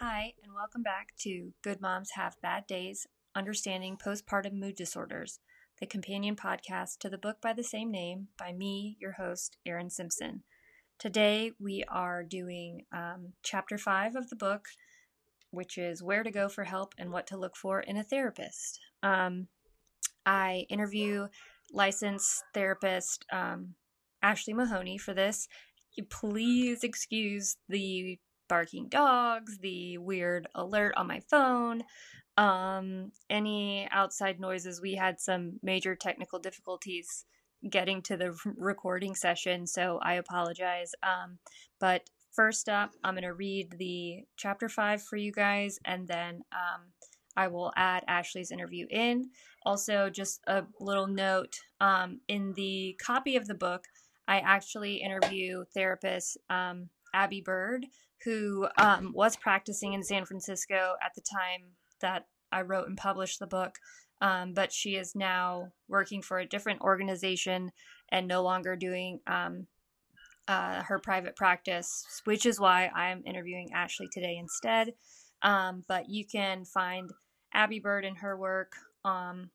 Hi, and welcome back to Good Moms Have Bad Days Understanding Postpartum Mood Disorders, the companion podcast to the book by the same name by me, your host, Erin Simpson. Today we are doing um, chapter five of the book, which is Where to Go for Help and What to Look for in a Therapist. Um, I interview licensed therapist um, Ashley Mahoney for this. Please excuse the barking dogs, the weird alert on my phone, um, any outside noises. We had some major technical difficulties getting to the recording session, so I apologize. Um, but first up, I'm going to read the chapter five for you guys, and then um, I will add Ashley's interview in. Also, just a little note um, in the copy of the book, I actually interview therapist um, Abby Bird, who um, was practicing in San Francisco at the time that I wrote and published the book. Um, but she is now working for a different organization and no longer doing um, uh, her private practice, which is why I'm interviewing Ashley today instead. Um, but you can find Abby Bird and her work um,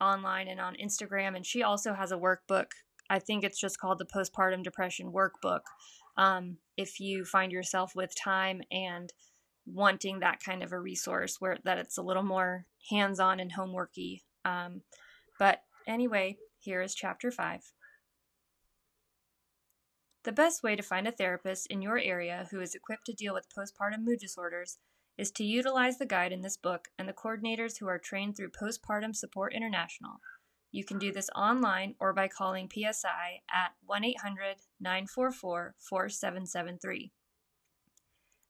online and on Instagram. And she also has a workbook. I think it's just called the Postpartum Depression Workbook. Um, if you find yourself with time and wanting that kind of a resource where that it's a little more hands-on and homeworky. Um, but anyway, here is chapter five. The best way to find a therapist in your area who is equipped to deal with postpartum mood disorders is to utilize the guide in this book and the coordinators who are trained through Postpartum Support International. You can do this online or by calling PSI at 1 800 944 4773.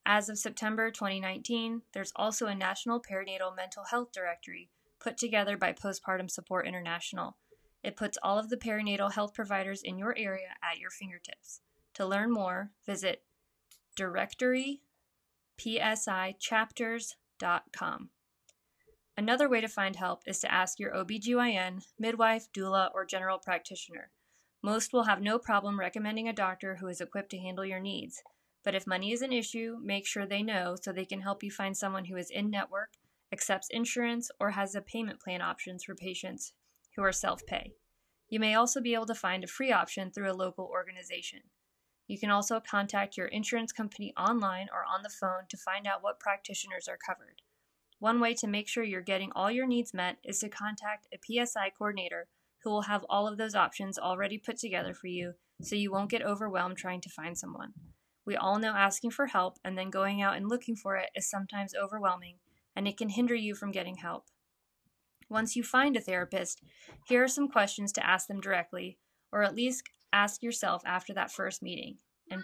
As of September 2019, there's also a National Perinatal Mental Health Directory put together by Postpartum Support International. It puts all of the perinatal health providers in your area at your fingertips. To learn more, visit directorypsichapters.com. Another way to find help is to ask your OBGYN, midwife, doula, or general practitioner. Most will have no problem recommending a doctor who is equipped to handle your needs. But if money is an issue, make sure they know so they can help you find someone who is in network, accepts insurance, or has a payment plan options for patients who are self pay. You may also be able to find a free option through a local organization. You can also contact your insurance company online or on the phone to find out what practitioners are covered. One way to make sure you're getting all your needs met is to contact a PSI coordinator who will have all of those options already put together for you so you won't get overwhelmed trying to find someone. We all know asking for help and then going out and looking for it is sometimes overwhelming, and it can hinder you from getting help. Once you find a therapist, here are some questions to ask them directly, or at least ask yourself after that first meeting. And,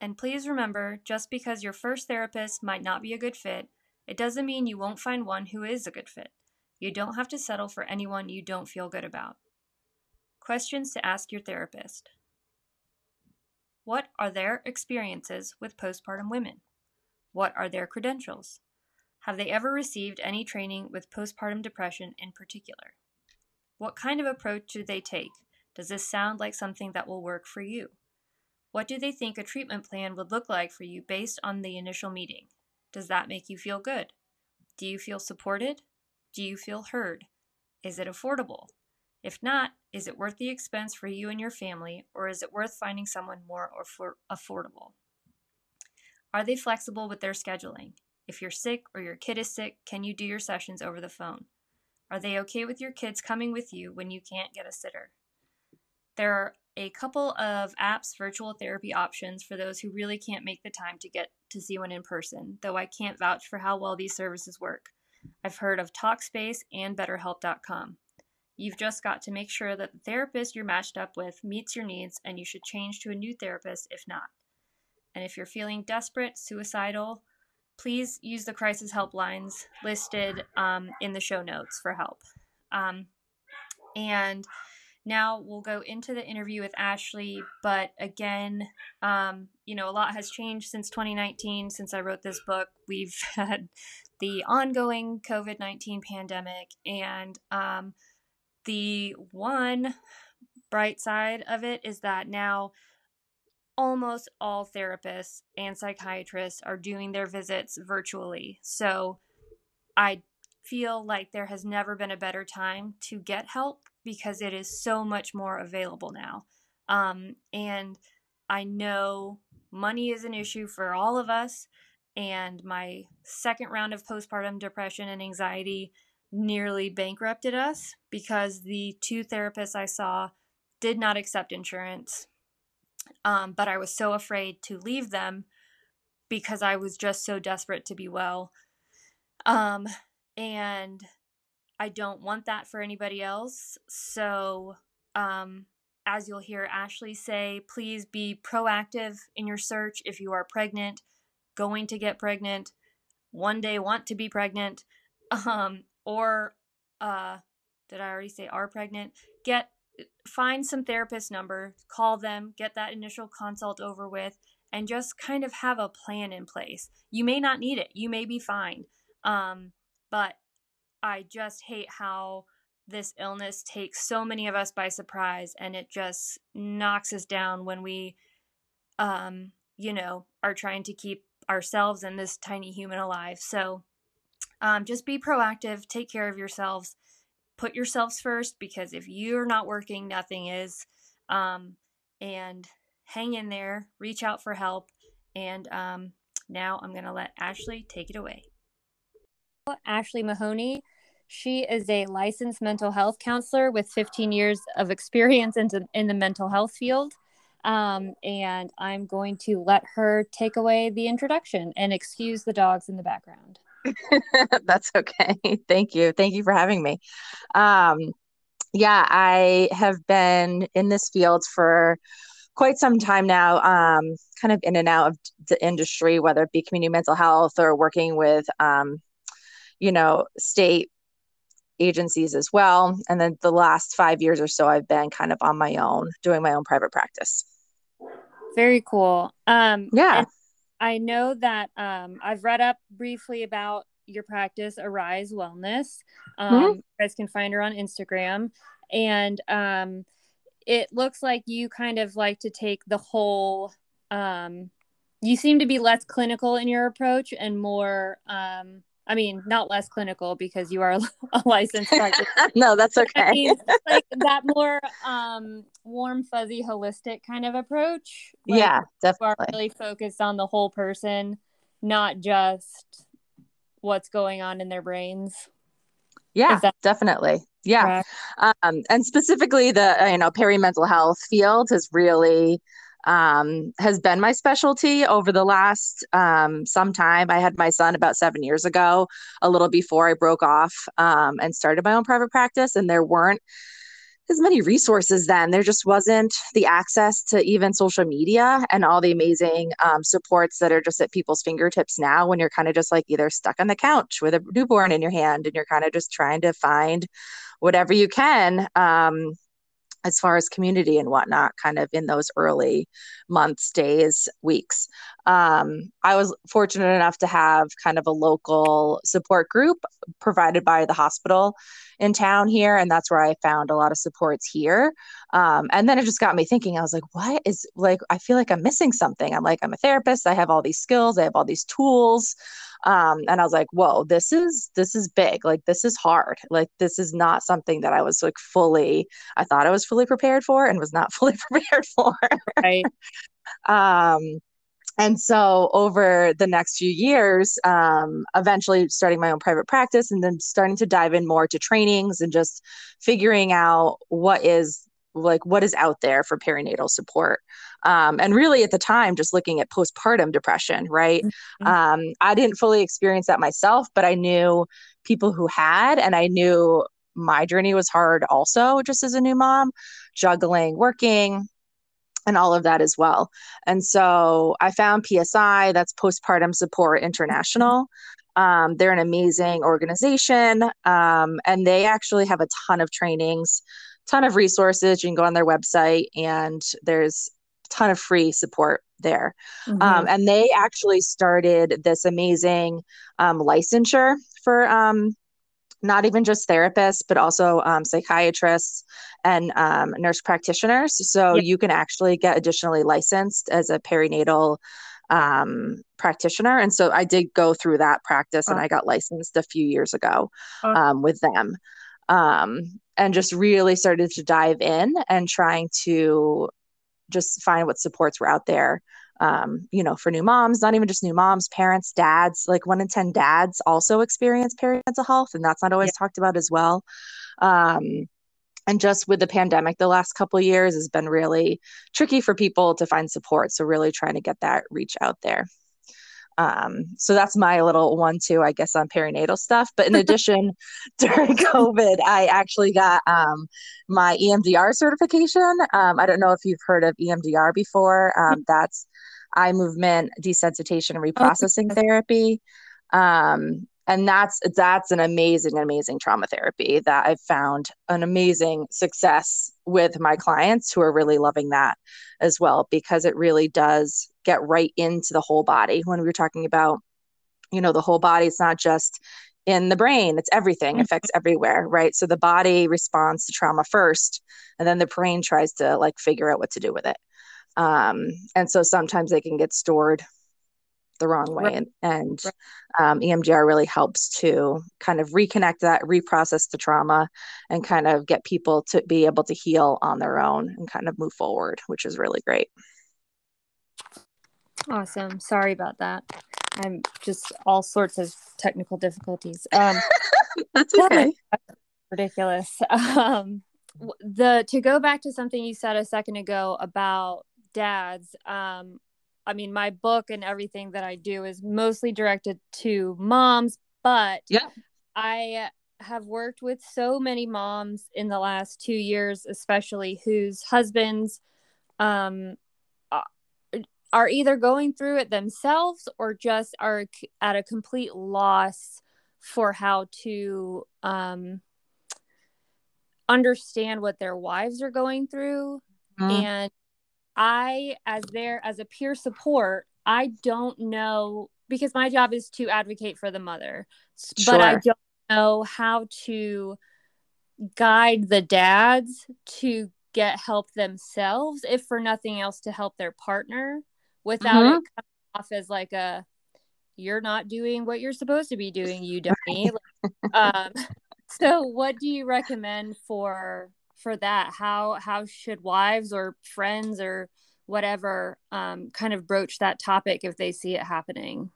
and please remember just because your first therapist might not be a good fit, it doesn't mean you won't find one who is a good fit. You don't have to settle for anyone you don't feel good about. Questions to ask your therapist What are their experiences with postpartum women? What are their credentials? Have they ever received any training with postpartum depression in particular? What kind of approach do they take? Does this sound like something that will work for you? What do they think a treatment plan would look like for you based on the initial meeting? Does that make you feel good? Do you feel supported? Do you feel heard? Is it affordable? If not, is it worth the expense for you and your family, or is it worth finding someone more affordable? Are they flexible with their scheduling? If you're sick or your kid is sick, can you do your sessions over the phone? Are they okay with your kids coming with you when you can't get a sitter? There are a couple of apps virtual therapy options for those who really can't make the time to get to see one in person, though I can't vouch for how well these services work. I've heard of Talkspace and BetterHelp.com. You've just got to make sure that the therapist you're matched up with meets your needs, and you should change to a new therapist if not. And if you're feeling desperate, suicidal, please use the crisis helplines listed um, in the show notes for help. Um, and now we'll go into the interview with Ashley, but again, um, you know, a lot has changed since 2019, since I wrote this book. We've had the ongoing COVID 19 pandemic, and um, the one bright side of it is that now almost all therapists and psychiatrists are doing their visits virtually. So I feel like there has never been a better time to get help because it is so much more available now. Um, and I know money is an issue for all of us. And my second round of postpartum depression and anxiety nearly bankrupted us because the two therapists I saw did not accept insurance. Um, but I was so afraid to leave them because I was just so desperate to be well. Um, and I don't want that for anybody else. So, um, as you'll hear Ashley say, please be proactive in your search if you are pregnant, going to get pregnant, one day want to be pregnant, um, or uh, did I already say are pregnant? Get find some therapist number, call them, get that initial consult over with, and just kind of have a plan in place. You may not need it, you may be fine. Um, but I just hate how this illness takes so many of us by surprise and it just knocks us down when we um you know are trying to keep ourselves and this tiny human alive. So um, just be proactive take care of yourselves put yourselves first because if you're not working nothing is um, and hang in there reach out for help and um, now i'm going to let ashley take it away. Ashley mahoney she is a licensed mental health counselor with 15 years of experience in, in the mental health field. Um, and I'm going to let her take away the introduction and excuse the dogs in the background. That's okay. Thank you. Thank you for having me. Um, yeah, I have been in this field for quite some time now, um, kind of in and out of the industry, whether it be community mental health or working with, um, you know, state agencies as well. And then the last five years or so, I've been kind of on my own, doing my own private practice. Very cool. Um, yeah. I know that um, I've read up briefly about your practice, Arise Wellness. Um, mm-hmm. You guys can find her on Instagram. And um, it looks like you kind of like to take the whole, um, you seem to be less clinical in your approach and more um, I mean, not less clinical because you are a licensed practitioner. no, that's okay. I mean, like that more um, warm, fuzzy, holistic kind of approach. Like, yeah, definitely. Are really focused on the whole person, not just what's going on in their brains. Yeah, that- definitely. Yeah, um, and specifically the you know peri mental health field has really um, has been my specialty over the last um, some time. I had my son about seven years ago, a little before I broke off um, and started my own private practice, and there weren't as many resources then. There just wasn't the access to even social media and all the amazing um, supports that are just at people's fingertips now when you're kind of just like either stuck on the couch with a newborn in your hand and you're kind of just trying to find whatever you can um, as far as community and whatnot, kind of in those early months, days, weeks. Um, I was fortunate enough to have kind of a local support group provided by the hospital in town here. And that's where I found a lot of supports here. Um, and then it just got me thinking, I was like, what is like, I feel like I'm missing something. I'm like, I'm a therapist. I have all these skills, I have all these tools. Um, and I was like, whoa, this is, this is big. Like, this is hard. Like, this is not something that I was like fully, I thought I was fully prepared for and was not fully prepared for. Right. um, and so over the next few years um, eventually starting my own private practice and then starting to dive in more to trainings and just figuring out what is like what is out there for perinatal support um, and really at the time just looking at postpartum depression right mm-hmm. um, i didn't fully experience that myself but i knew people who had and i knew my journey was hard also just as a new mom juggling working and all of that as well. And so I found PSI, that's Postpartum Support International. Um, they're an amazing organization, um, and they actually have a ton of trainings, ton of resources. You can go on their website, and there's a ton of free support there. Mm-hmm. Um, and they actually started this amazing um, licensure for um, not even just therapists, but also um, psychiatrists and um, nurse practitioners. So you can actually get additionally licensed as a perinatal um, practitioner. And so I did go through that practice and I got licensed a few years ago um, with them. Um, and just really started to dive in and trying to just find what supports were out there um, you know, for new moms, not even just new moms, parents, dads, like one in 10 dads also experience perinatal health, and that's not always yeah. talked about as well. Um, and just with the pandemic the last couple years has been really tricky for people to find support. So, really trying to get that reach out there. Um, so that's my little one too, I guess, on perinatal stuff. But in addition, during COVID, I actually got um, my EMDR certification. Um, I don't know if you've heard of EMDR before. Um, that's eye movement desensitization and reprocessing oh. therapy. Um, and that's that's an amazing amazing trauma therapy that i've found an amazing success with my clients who are really loving that as well because it really does get right into the whole body. When we were talking about you know the whole body it's not just in the brain it's everything mm-hmm. affects everywhere right? So the body responds to trauma first and then the brain tries to like figure out what to do with it. Um, and so sometimes they can get stored the wrong way right. and, and um, emdr really helps to kind of reconnect that reprocess the trauma and kind of get people to be able to heal on their own and kind of move forward which is really great. Awesome. Sorry about that. I'm just all sorts of technical difficulties. Um that's okay. ridiculous. Um the to go back to something you said a second ago about dads um I mean, my book and everything that I do is mostly directed to moms, but yeah, I have worked with so many moms in the last two years, especially whose husbands um, are either going through it themselves or just are at a complete loss for how to um, understand what their wives are going through. Mm-hmm. And I, as there as a peer support, I don't know because my job is to advocate for the mother, sure. but I don't know how to guide the dads to get help themselves, if for nothing else, to help their partner without mm-hmm. it coming off as like a you're not doing what you're supposed to be doing, you dummy. um, so, what do you recommend for for that how how should wives or friends or whatever um, kind of broach that topic if they see it happening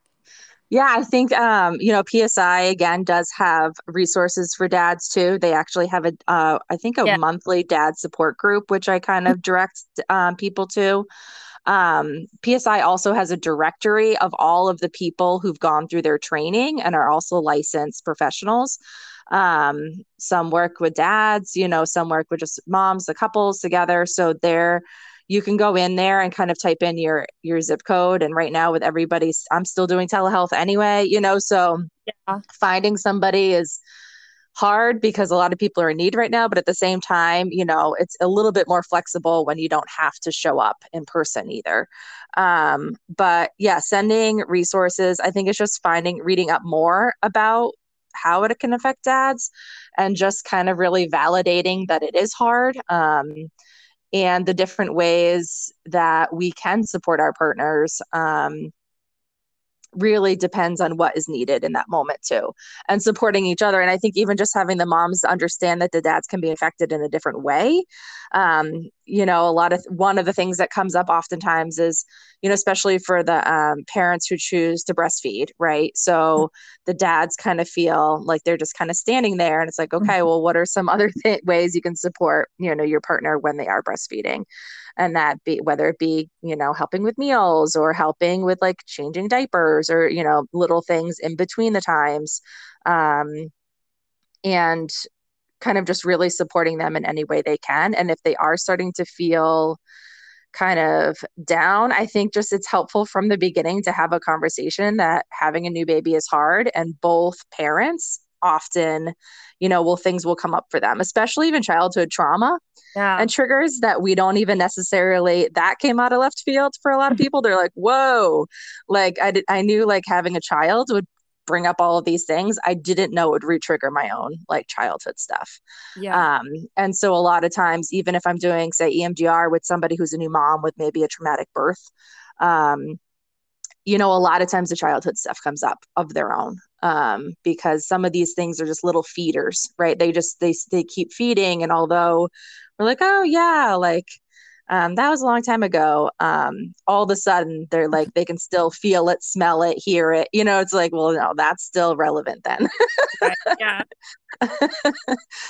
yeah i think um, you know psi again does have resources for dads too they actually have a uh, I think a yeah. monthly dad support group which i kind of direct um, people to um, PSI also has a directory of all of the people who've gone through their training and are also licensed professionals. Um, some work with dads, you know, some work with just moms, the couples together. So there you can go in there and kind of type in your your zip code and right now with everybody's i'm still doing telehealth anyway you know so yeah. finding somebody is hard because a lot of people are in need right now but at the same time you know it's a little bit more flexible when you don't have to show up in person either um, but yeah sending resources i think it's just finding reading up more about how it can affect dads and just kind of really validating that it is hard um, and the different ways that we can support our partners um, really depends on what is needed in that moment too and supporting each other. And i think even just having the moms understand that the dads can be affected in a different way um, you know a lot of one of the things that comes up oftentimes is you know especially for the um, parents who choose to breastfeed right so mm-hmm. the dads kind of feel like they're just kind of standing there and it's like okay mm-hmm. well what are some other th- ways you can support you know your partner when they are breastfeeding and that be whether it be you know helping with meals or helping with like changing diapers or you know little things in between the times um, and kind of just really supporting them in any way they can. And if they are starting to feel kind of down i think just it's helpful from the beginning to have a conversation that having a new baby is hard and both parents often you know will things will come up for them especially even childhood trauma yeah. and triggers that we don't even necessarily that came out of left field for a lot of people. They're like whoa. Like i did i knew like having a child would bring up all of these things, I didn't know it would re-trigger my own like childhood stuff. Yeah. Um, and so a lot of times, even if I'm doing, say, EMDR with somebody who's a new mom with maybe a traumatic birth, um, you know, a lot of times the childhood stuff comes up of their own um, because some of these things are just little feeders, right? They just they they keep feeding, and although we're like, oh yeah, like um, that was a long time ago. Um, all of a sudden, they're like they can still feel it, smell it, hear it. You know, it's like, well, no, that's still relevant then. right, yeah.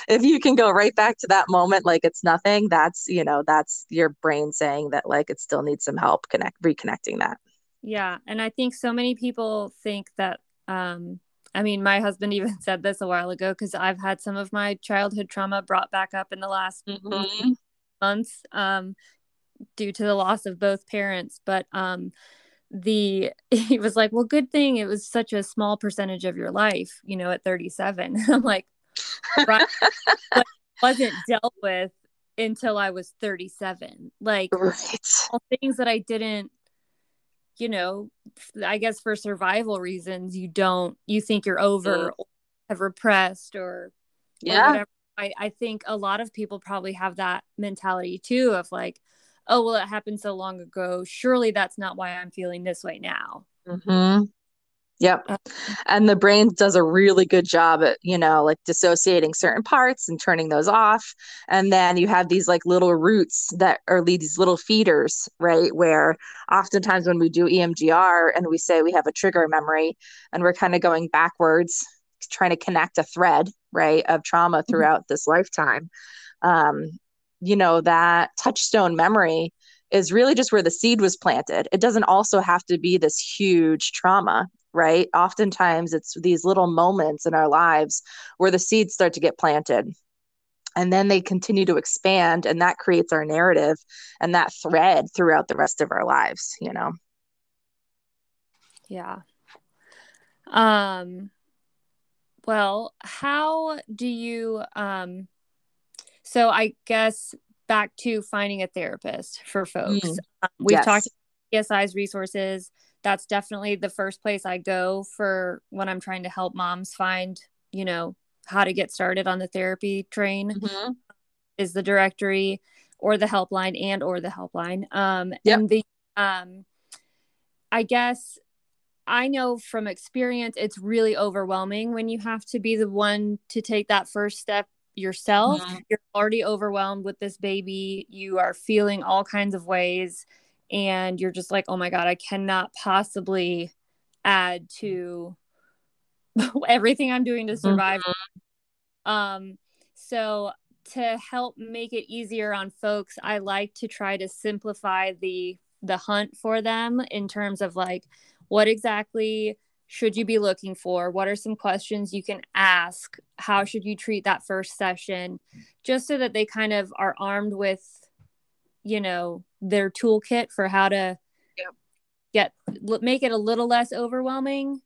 if you can go right back to that moment like it's nothing, that's you know, that's your brain saying that like it still needs some help connect reconnecting that. Yeah. And I think so many people think that, um, I mean, my husband even said this a while ago because I've had some of my childhood trauma brought back up in the last mm-hmm. Months um, due to the loss of both parents. But um, the he was like, well, good thing it was such a small percentage of your life, you know, at 37. I'm like, right, wasn't dealt with until I was 37. Like right. all things that I didn't you know, I guess for survival reasons, you don't, you think you're over, mm. have repressed or, yeah. Or whatever. I, I think a lot of people probably have that mentality too of like, oh, well, it happened so long ago. Surely that's not why I'm feeling this way now. Mm-hmm. Yep. Uh, and the brain does a really good job at, you know, like dissociating certain parts and turning those off. And then you have these like little roots that are these little feeders, right? Where oftentimes when we do EMDR and we say we have a trigger memory and we're kind of going backwards, trying to connect a thread, right, of trauma mm-hmm. throughout mm-hmm. this lifetime, um, you know, that touchstone memory is really just where the seed was planted. It doesn't also have to be this huge trauma right? Oftentimes it's these little moments in our lives where the seeds start to get planted. And then they continue to expand, and that creates our narrative and that thread throughout the rest of our lives, you know? Yeah. Um, well, how do you, um, so I guess back to finding a therapist for folks. Mm, um, we've yes. talked PSI's resources that's definitely the first place I go for when I'm trying to help moms find, you know, how to get started on the therapy train mm-hmm. is the directory or the helpline and or the helpline. Um yep. and the um I guess I know from experience it's really overwhelming when you have to be the one to take that first step yourself. Mm-hmm. You're already overwhelmed with this baby. You are feeling all kinds of ways and you're just like, oh my God, I cannot possibly add to everything I'm doing to survive. Mm-hmm. Um, so to help make it easier on folks, I like to try to simplify the the hunt for them in terms of like what exactly should you be looking for? What are some questions you can ask? How should you treat that first session? Just so that they kind of are armed with, you know, their toolkit for how to yep. get make it a little less overwhelming.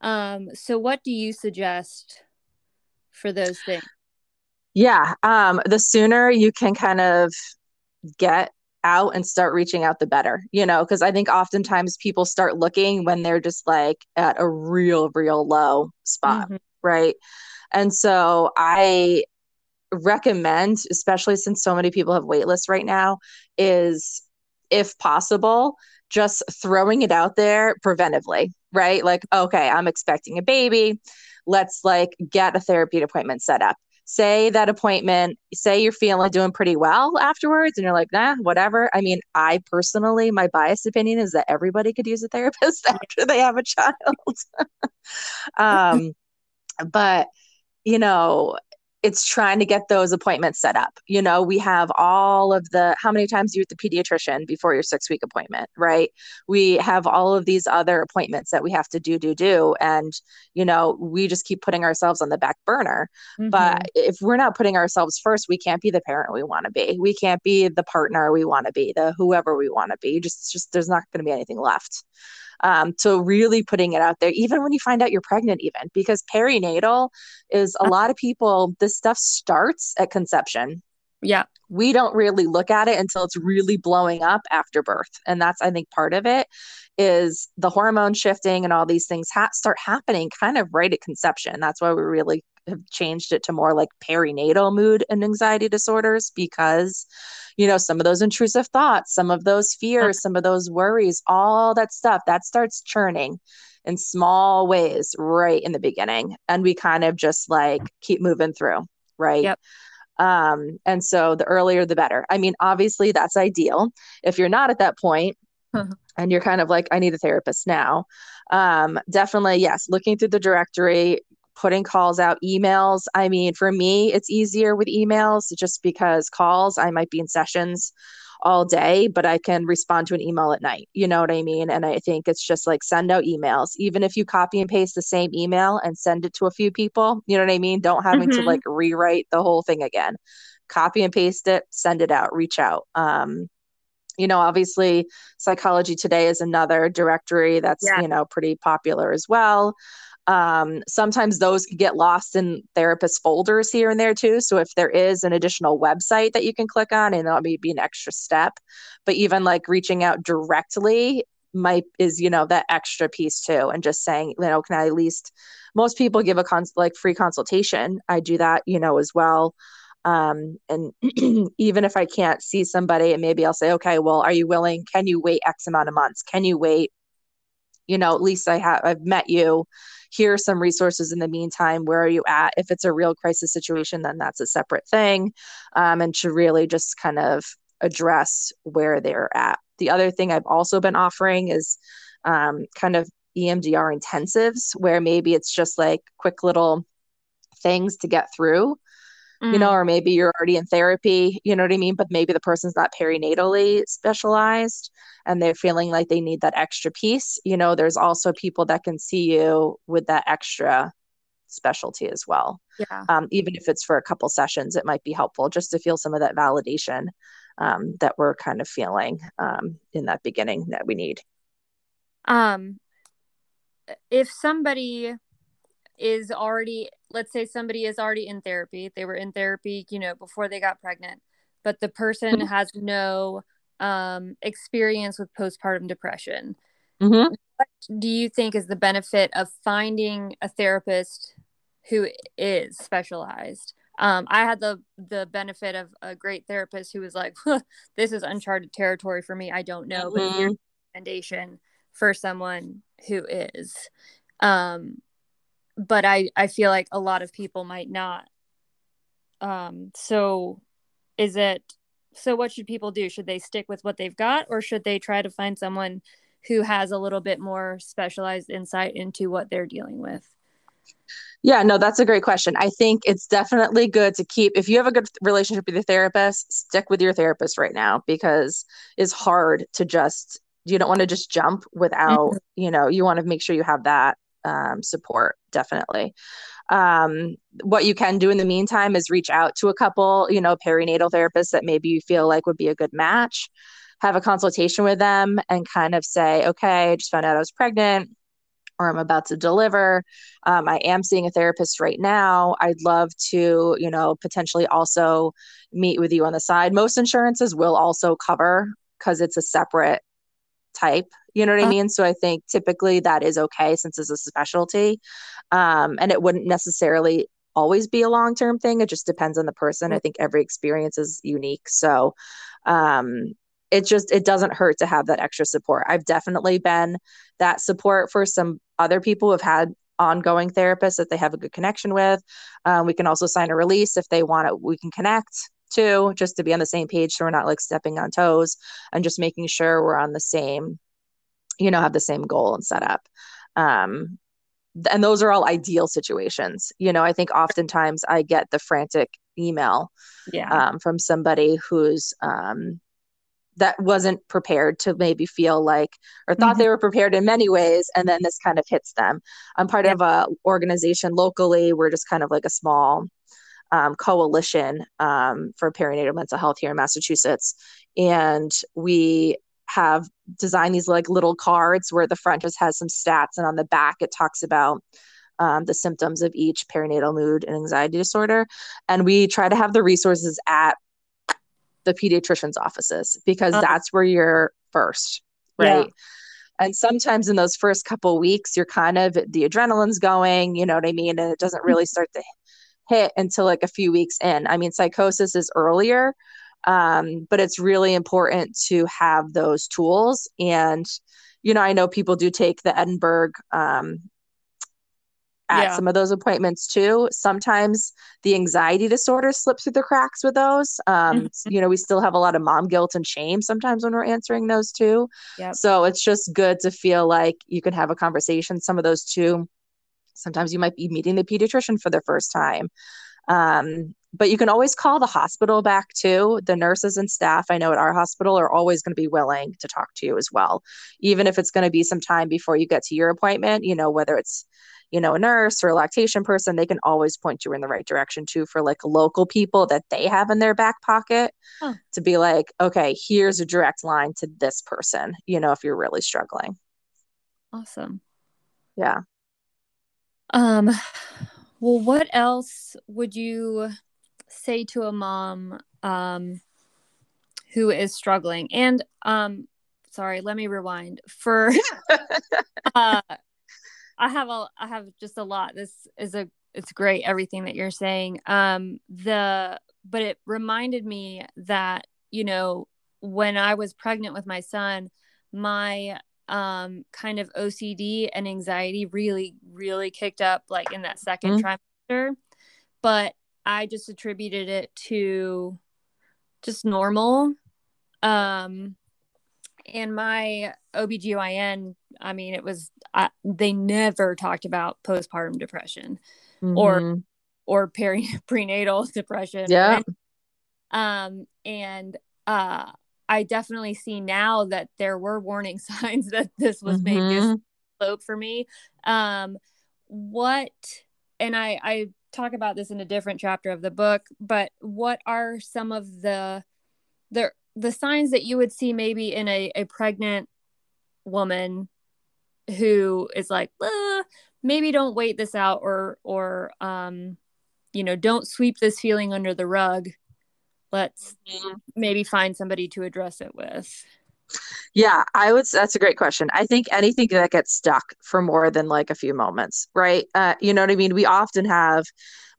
Um, so what do you suggest for those things? Yeah, um, the sooner you can kind of get out and start reaching out, the better, you know, because I think oftentimes people start looking when they're just like at a real, real low spot, mm-hmm. right? And so I recommend, especially since so many people have waitlists right now, is if possible, just throwing it out there preventively, right? Like, okay, I'm expecting a baby. Let's like get a therapy appointment set up. Say that appointment, say you're feeling doing pretty well afterwards, and you're like, nah, whatever. I mean, I personally, my biased opinion is that everybody could use a therapist after they have a child. um, but you know, it's trying to get those appointments set up. You know, we have all of the how many times you at the pediatrician before your six week appointment, right? We have all of these other appointments that we have to do, do, do. And, you know, we just keep putting ourselves on the back burner. Mm-hmm. But if we're not putting ourselves first, we can't be the parent we want to be. We can't be the partner we want to be, the whoever we want to be. Just, just there's not going to be anything left. Um, so really putting it out there, even when you find out you're pregnant, even because perinatal is a lot of people, this stuff starts at conception. Yeah. We don't really look at it until it's really blowing up after birth. And that's, I think, part of it is the hormone shifting and all these things ha- start happening kind of right at conception. That's why we really have changed it to more like perinatal mood and anxiety disorders because you know some of those intrusive thoughts some of those fears some of those worries all that stuff that starts churning in small ways right in the beginning. And we kind of just like keep moving through right? Yep. um and so the earlier the better. I mean obviously that's ideal. If you're not at that point and you're kind of like i need a therapist now um definitely yes looking through the directory putting calls out, emails. I mean, for me, it's easier with emails just because calls, I might be in sessions all day, but I can respond to an email at night. You know what I mean? And I think it's just like send out emails. Even if you copy and paste the same email and send it to a few people, you know what I mean? Don't having mm-hmm. to like rewrite the whole thing again. Copy and paste it, send it out, reach out. Um, you know, obviously, Psychology Today is another directory that's, yeah. you know, pretty popular as well. Um, sometimes those can get lost in therapist folders here and there too. So if there is an additional website that you can click on, and that may be an extra step, but even like reaching out directly might is you know that extra piece too, and just saying you know can I at least most people give a cons like free consultation. I do that you know as well. Um, and even if I can't see somebody, and maybe I'll say, okay, well, are you willing? Can you wait X amount of months? Can you wait? You know, at least I have I've met you. Here are some resources in the meantime. Where are you at? If it's a real crisis situation then that's a separate thing um, and to really just kind of address where they're at. The other thing i've also been offering is um, kind of emdr intensives where maybe it's just like quick little things to get through mm. you know, mm. or maybe you're already in therapy, you know what I mean? But maybe the person's not perinatally specialized and they're feeling like they need that extra piece. You know, there's also people that can see you with that extra specialty as well. Yeah. Um, even if it's for a couple sessions, it might be helpful just to feel some of that validation um, that we're kind of feeling um, in that beginning that we need. Um, if somebody is already let's say somebody is already in therapy they were in therapy you know before they got pregnant but the person mm-hmm. has no um, experience with postpartum depression mm-hmm. what do you think is the benefit of finding a therapist who is specialized um, i had the the benefit of a great therapist who was like this is uncharted territory for me i don't know mm-hmm. but here's a recommendation for someone who is um, but I I feel like a lot of people might not. Um, so is it so what should people do? Should they stick with what they've got or should they try to find someone who has a little bit more specialized insight into what they're dealing with? Yeah, no, that's a great question. I think it's definitely good to keep, if you have a good relationship with your therapist, stick with your therapist right now because it's hard to just, you don't want to just jump without, mm-hmm. you know, you want to make sure you have that um, support definitely. Um, what you can do in the meantime is reach out to a couple you know perinatal therapists that maybe you feel like would be a good match. Have a consultation with them and kind of say okay i just found out i was pregnant or i'm about to deliver. Um, i am seeing a therapist right now. I'd love to you know potentially also meet with you on the side. Most insurances will also cover because it's a separate type you know what I mean? So I think typically that is okay since it's a specialty. Um, and it wouldn't necessarily always be a long term thing. It just depends on the person. I think every experience is unique. So um, it just it doesn't hurt to have that extra support. I've definitely been that support for some other people who have had ongoing therapists that they have a good connection with. Um, we can also sign a release if they want it. We can connect too, just to be on the same page, so we're not like stepping on toes and just making sure we're on the same you know have the same goal and setup um and those are all ideal situations. You know i think oftentimes i get the frantic email yeah. um, from somebody who's um that wasn't prepared to maybe feel like or thought mm-hmm. they were prepared in many ways and then this kind of hits them. I'm part yeah. of a organization locally. We're just kind of like a small um, coalition um, for perinatal mental health here in massachusetts. And we have designed these like little cards where the front just has some stats and on the back it talks about um, the symptoms of each perinatal mood and anxiety disorder. And we try to have the resources at the pediatrician's offices because uh, that's where you're first, right? Yeah. And sometimes in those first couple weeks, you're kind of the adrenaline's going, you know what I mean? And it doesn't really start to hit until like a few weeks in. I mean, psychosis is earlier, um, but it's really important to have those tools. And, you know, I know people do take the Edinburgh um, at yeah. some of those appointments too. Sometimes the anxiety disorder slips through the cracks with those. Um, mm-hmm. You know, we still have a lot of mom guilt and shame sometimes when we're answering those too. Yep. So it's just good to feel like you can have a conversation. Some of those too. Sometimes you might be meeting the pediatrician for the first time. Um, but you can always call the hospital back too. The nurses and staff I know at our hospital are always going to be willing to talk to you as well, even if it's going to be some time before you get to your appointment. You know, whether it's you know, a nurse or a lactation person, they can always point you in the right direction too for like local people that they have in their back pocket huh. to be like, okay, here's a direct line to this person, you know, if you're really struggling. Awesome. Yeah. Um well what else would you say to a mom um who is struggling? And um sorry, let me rewind. For uh I have a I have just a lot. This is a it's great everything that you're saying. Um the but it reminded me that, you know, when I was pregnant with my son, my um kind of OCD and anxiety really really kicked up like in that 2nd mm-hmm. trimester. But I just attributed it to just normal um and my OBGYN, I mean, it was, I, they never talked about postpartum depression mm-hmm. or, or peri prenatal depression. Yeah. And, um, and, uh, I definitely see now that there were warning signs that this was mm-hmm. maybe a slope for me. Um, what, and I, I talk about this in a different chapter of the book, but what are some of the, the the signs that you would see maybe in a, a pregnant woman who is like maybe don't wait this out or or um you know don't sweep this feeling under the rug let's mm-hmm. maybe find somebody to address it with yeah, I would. That's a great question. I think anything that gets stuck for more than like a few moments, right? Uh, you know what I mean? We often have,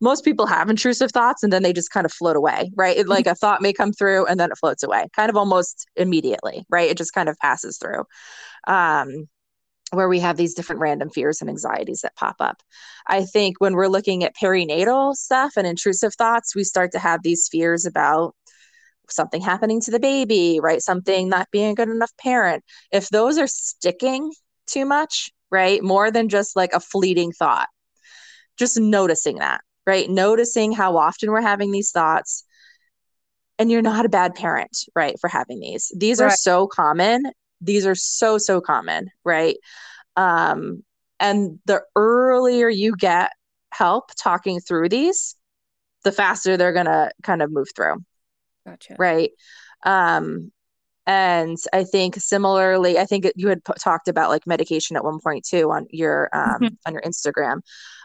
most people have intrusive thoughts and then they just kind of float away, right? It, like a thought may come through and then it floats away, kind of almost immediately, right? It just kind of passes through. Um, where we have these different random fears and anxieties that pop up. I think when we're looking at perinatal stuff and intrusive thoughts, we start to have these fears about something happening to the baby, right? Something not being a good enough parent. If those are sticking too much, right? More than just like a fleeting thought, just noticing that, right? Noticing how often we're having these thoughts. And you're not a bad parent, right? For having these. These right. are so common. These are so, so common, right? Um, and the earlier you get help talking through these, the faster they're going to kind of move through. Gotcha. Right. Um, and I think similarly, I think you had p- talked about like medication at one point too on your um, mm-hmm. on your Instagram.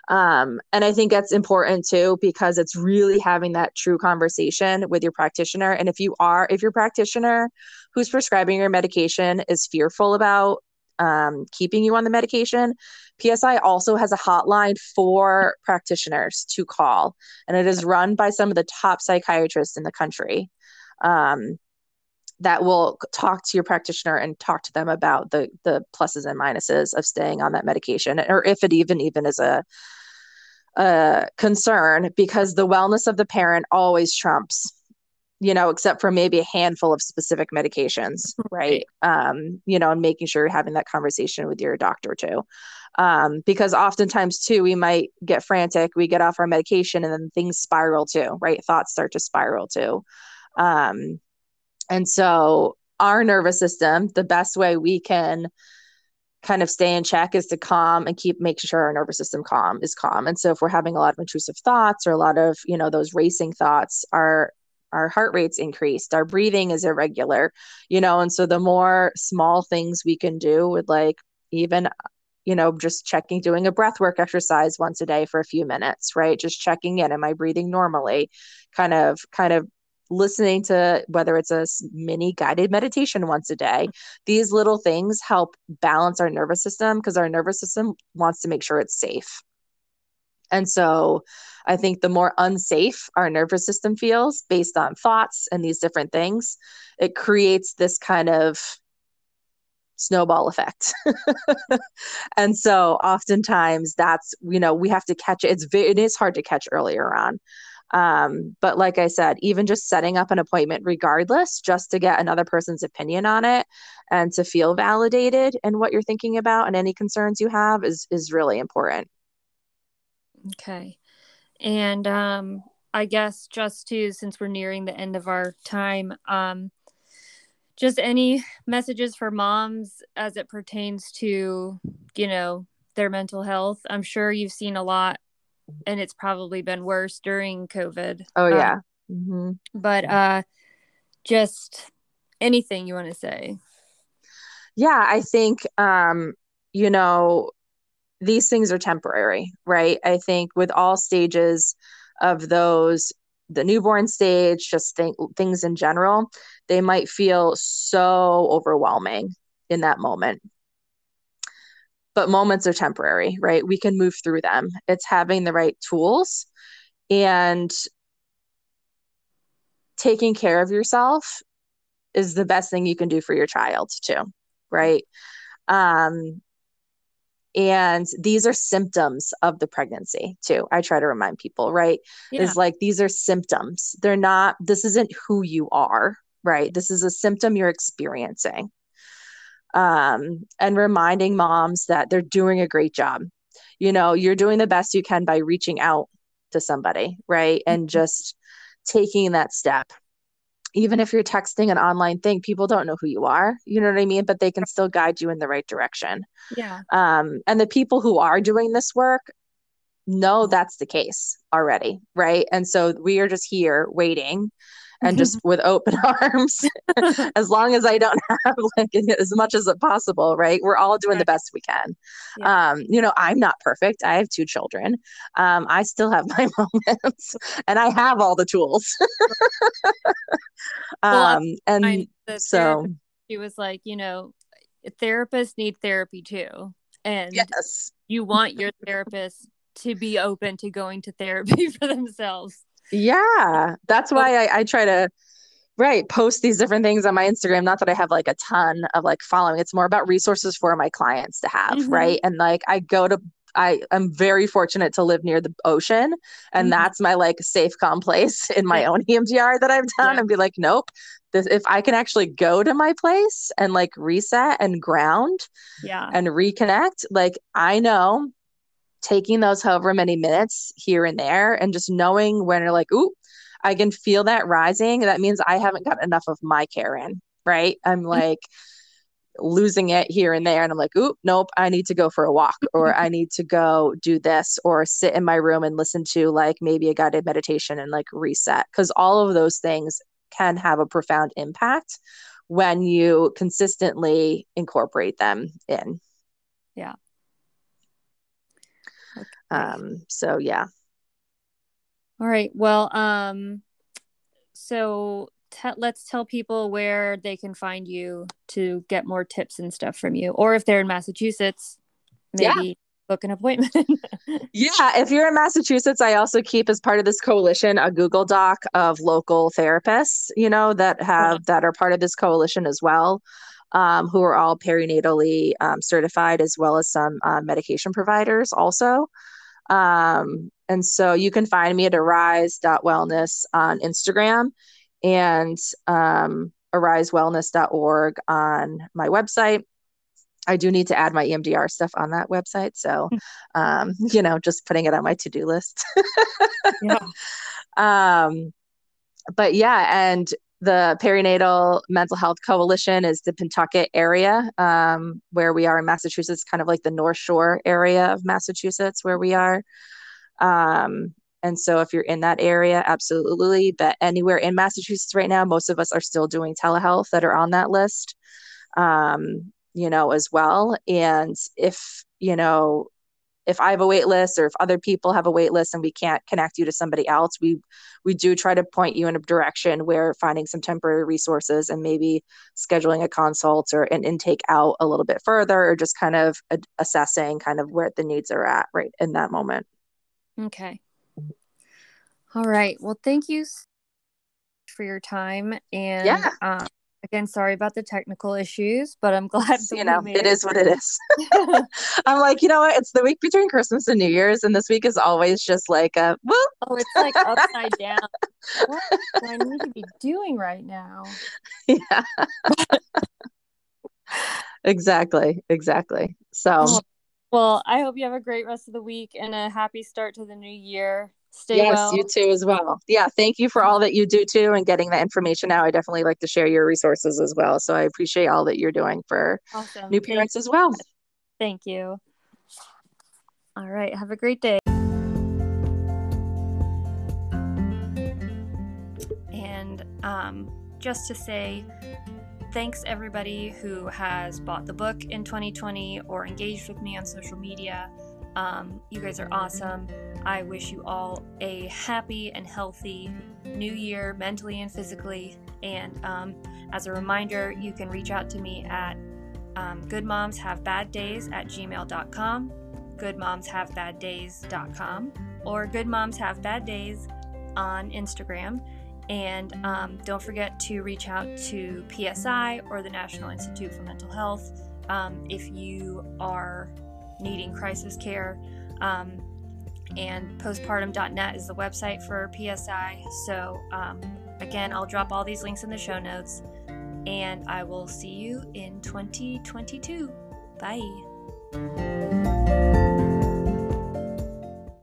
Um, and I think that's important too because it's really having that true conversation with your practitioner. And if you are, if your practitioner who's prescribing your medication is fearful about um, keeping you on the medication, PSI also has a hotline for practitioners to call, and it is run by some of the top psychiatrists in the country. Um, that will talk to your practitioner and talk to them about the the pluses and minuses of staying on that medication, or if it even even is a a concern, because the wellness of the parent always trumps you know, except for maybe a handful of specific medications, right? Um, you know, and making sure you're having that conversation with your doctor too. Um, because oftentimes too, we might get frantic, we get off our medication and then things spiral too, right? Thoughts start to spiral too. Um, and so our nervous system, the best way we can kind of stay in check is to calm and keep making sure our nervous system calm is calm. And so if we're having a lot of intrusive thoughts or a lot of, you know, those racing thoughts, our our heart rate's increased our breathing is irregular you know and so the more small things we can do with like even you know just checking doing a breath work exercise once a day for a few minutes right just checking in am i breathing normally kind of kind of listening to whether it's a mini guided meditation once a day. These little things help balance our nervous system because our nervous system wants to make sure it's safe. And so i think the more unsafe our nervous system feels based on thoughts and these different things it creates this kind of snowball effect. And so oftentimes that's you know we have to catch it. It's it is hard to catch earlier on um, but like I said, even just setting up an appointment, regardless, just to get another person's opinion on it and to feel validated in what you're thinking about and any concerns you have is is really important. Okay. And um, I guess just to since we're nearing the end of our time, um, just any messages for moms as it pertains to, you know, their mental health. I'm sure you've seen a lot and it's probably been worse during COVID. Oh um, yeah. mm-hmm. But uh, just anything you want to say? Yeah, I think um, you know these things are temporary, right? I think with all stages of those the newborn stage, just think, things in general, they might feel so overwhelming in that moment but moments are temporary, right? We can move through them. It's having the right tools and taking care of yourself is the best thing you can do for your child too, right? Um, and these are symptoms of the pregnancy too. I try to remind people, right? Yeah. Is like these are symptoms. They're not, this isn't who you are, right? This is a symptom you're experiencing um, and reminding moms that they're doing a great job. You know, you're doing the best you can by reaching out to somebody, right? And mm-hmm. just taking that step. Even if you're texting an online thing, people don't know who you are. You know what I mean? But they can still guide you in the right direction. Yeah. Um, and the people who are doing this work know that's the case already, right? And so we are just here waiting and just with open arms as long as i don't have like as much as possible right? We're all doing the best we can. Yeah. um you know i'm not perfect. I have two children. Um i still have my moments and i have all the tools. Um and so she was like you know therapists need therapy too and yes. you want your therapist to be open to going to therapy for themselves yeah, that's why I, I try to right post these different things on my Instagram. Not that I have like a ton of like following. It's more about resources for my clients to have, mm-hmm. right? And like I go to I am very fortunate to live near the ocean, and mm-hmm. that's my like safe calm place in my yeah. own EMDR that I've done, yeah. and be like, nope. This, if I can actually go to my place and like reset and ground, yeah, and reconnect, like I know taking those however many minutes here and there and just knowing when you're like, ooh, I can feel that rising. That means I haven't got enough of my care in, right? I'm mm-hmm. like losing it here and there. And I'm like, ooh, nope, I need to go for a walk or I need to go do this or sit in my room and listen to like maybe a guided meditation and like reset. Cause all of those things can have a profound impact when you consistently incorporate them in. Yeah. Um, so yeah. All right. Well, um, so te- let's tell people where they can find you to get more tips and stuff from you, or if they're in Massachusetts, maybe. Yeah. Book an appointment. yeah, if you're in Massachusetts, I also keep as part of this coalition a Google Doc of local therapists, you know, that have that are part of this coalition as well um, who are all perinatally um, certified, as well as some uh, medication providers also. Um, and so you can find me at arise.wellness on Instagram and um, arisewellness.org on my website. I do need to add my EMDR stuff on that website. So, hmm. um, you know, just putting it on my to do list. yeah. Um, but yeah, and the perinatal mental health coalition is the pentucket area um, where we are in massachusetts kind of like the north shore area of massachusetts where we are. Um, and so if you're in that area absolutely. But anywhere in massachusetts right now most of us are still doing telehealth that are on that list um, you know as well. And if you know if I have a wait list or if other people have a wait list and we can't connect you to somebody else, we we do try to point you in a direction where finding some temporary resources and maybe scheduling a consult or an intake out a little bit further or just kind of assessing kind of where the needs are at right in that moment. Okay. All right. Well, thank you for your time and yeah. Um, Again, sorry about the technical issues, but I'm glad you know it, is what it is. I'm like, you know what? It's the week between Christmas and New Year's, and this week is always just like a whoop. Oh, it's like upside down. what do I need to be doing right now? Yeah. exactly. Exactly. So. Oh, well, I hope you have a great rest of the week and a happy start to the new year. Stay yes, well. you too as well. Yeah, thank you for all that you do too and getting that information out. I definitely like to share your resources as well. So I appreciate all that you're doing for awesome. new parents as well. Thank you. All right, have a great day. And um, just to say, thanks everybody who has bought the book in 2020 or engaged with me on social media. Um, you guys are awesome. I wish you all a happy and healthy new year, mentally and physically. And um, as a reminder, you can reach out to me at um, goodmomshavebaddays at gmail.com, goodmomshavebaddays.com, or goodmomshavebaddays on Instagram. And um, don't forget to reach out to PSI or the National Institute for Mental Health um, if you are needing crisis care. Um, and postpartum.net is the website for PSI. So, um, again, I'll drop all these links in the show notes, and I will see you in 2022. Bye.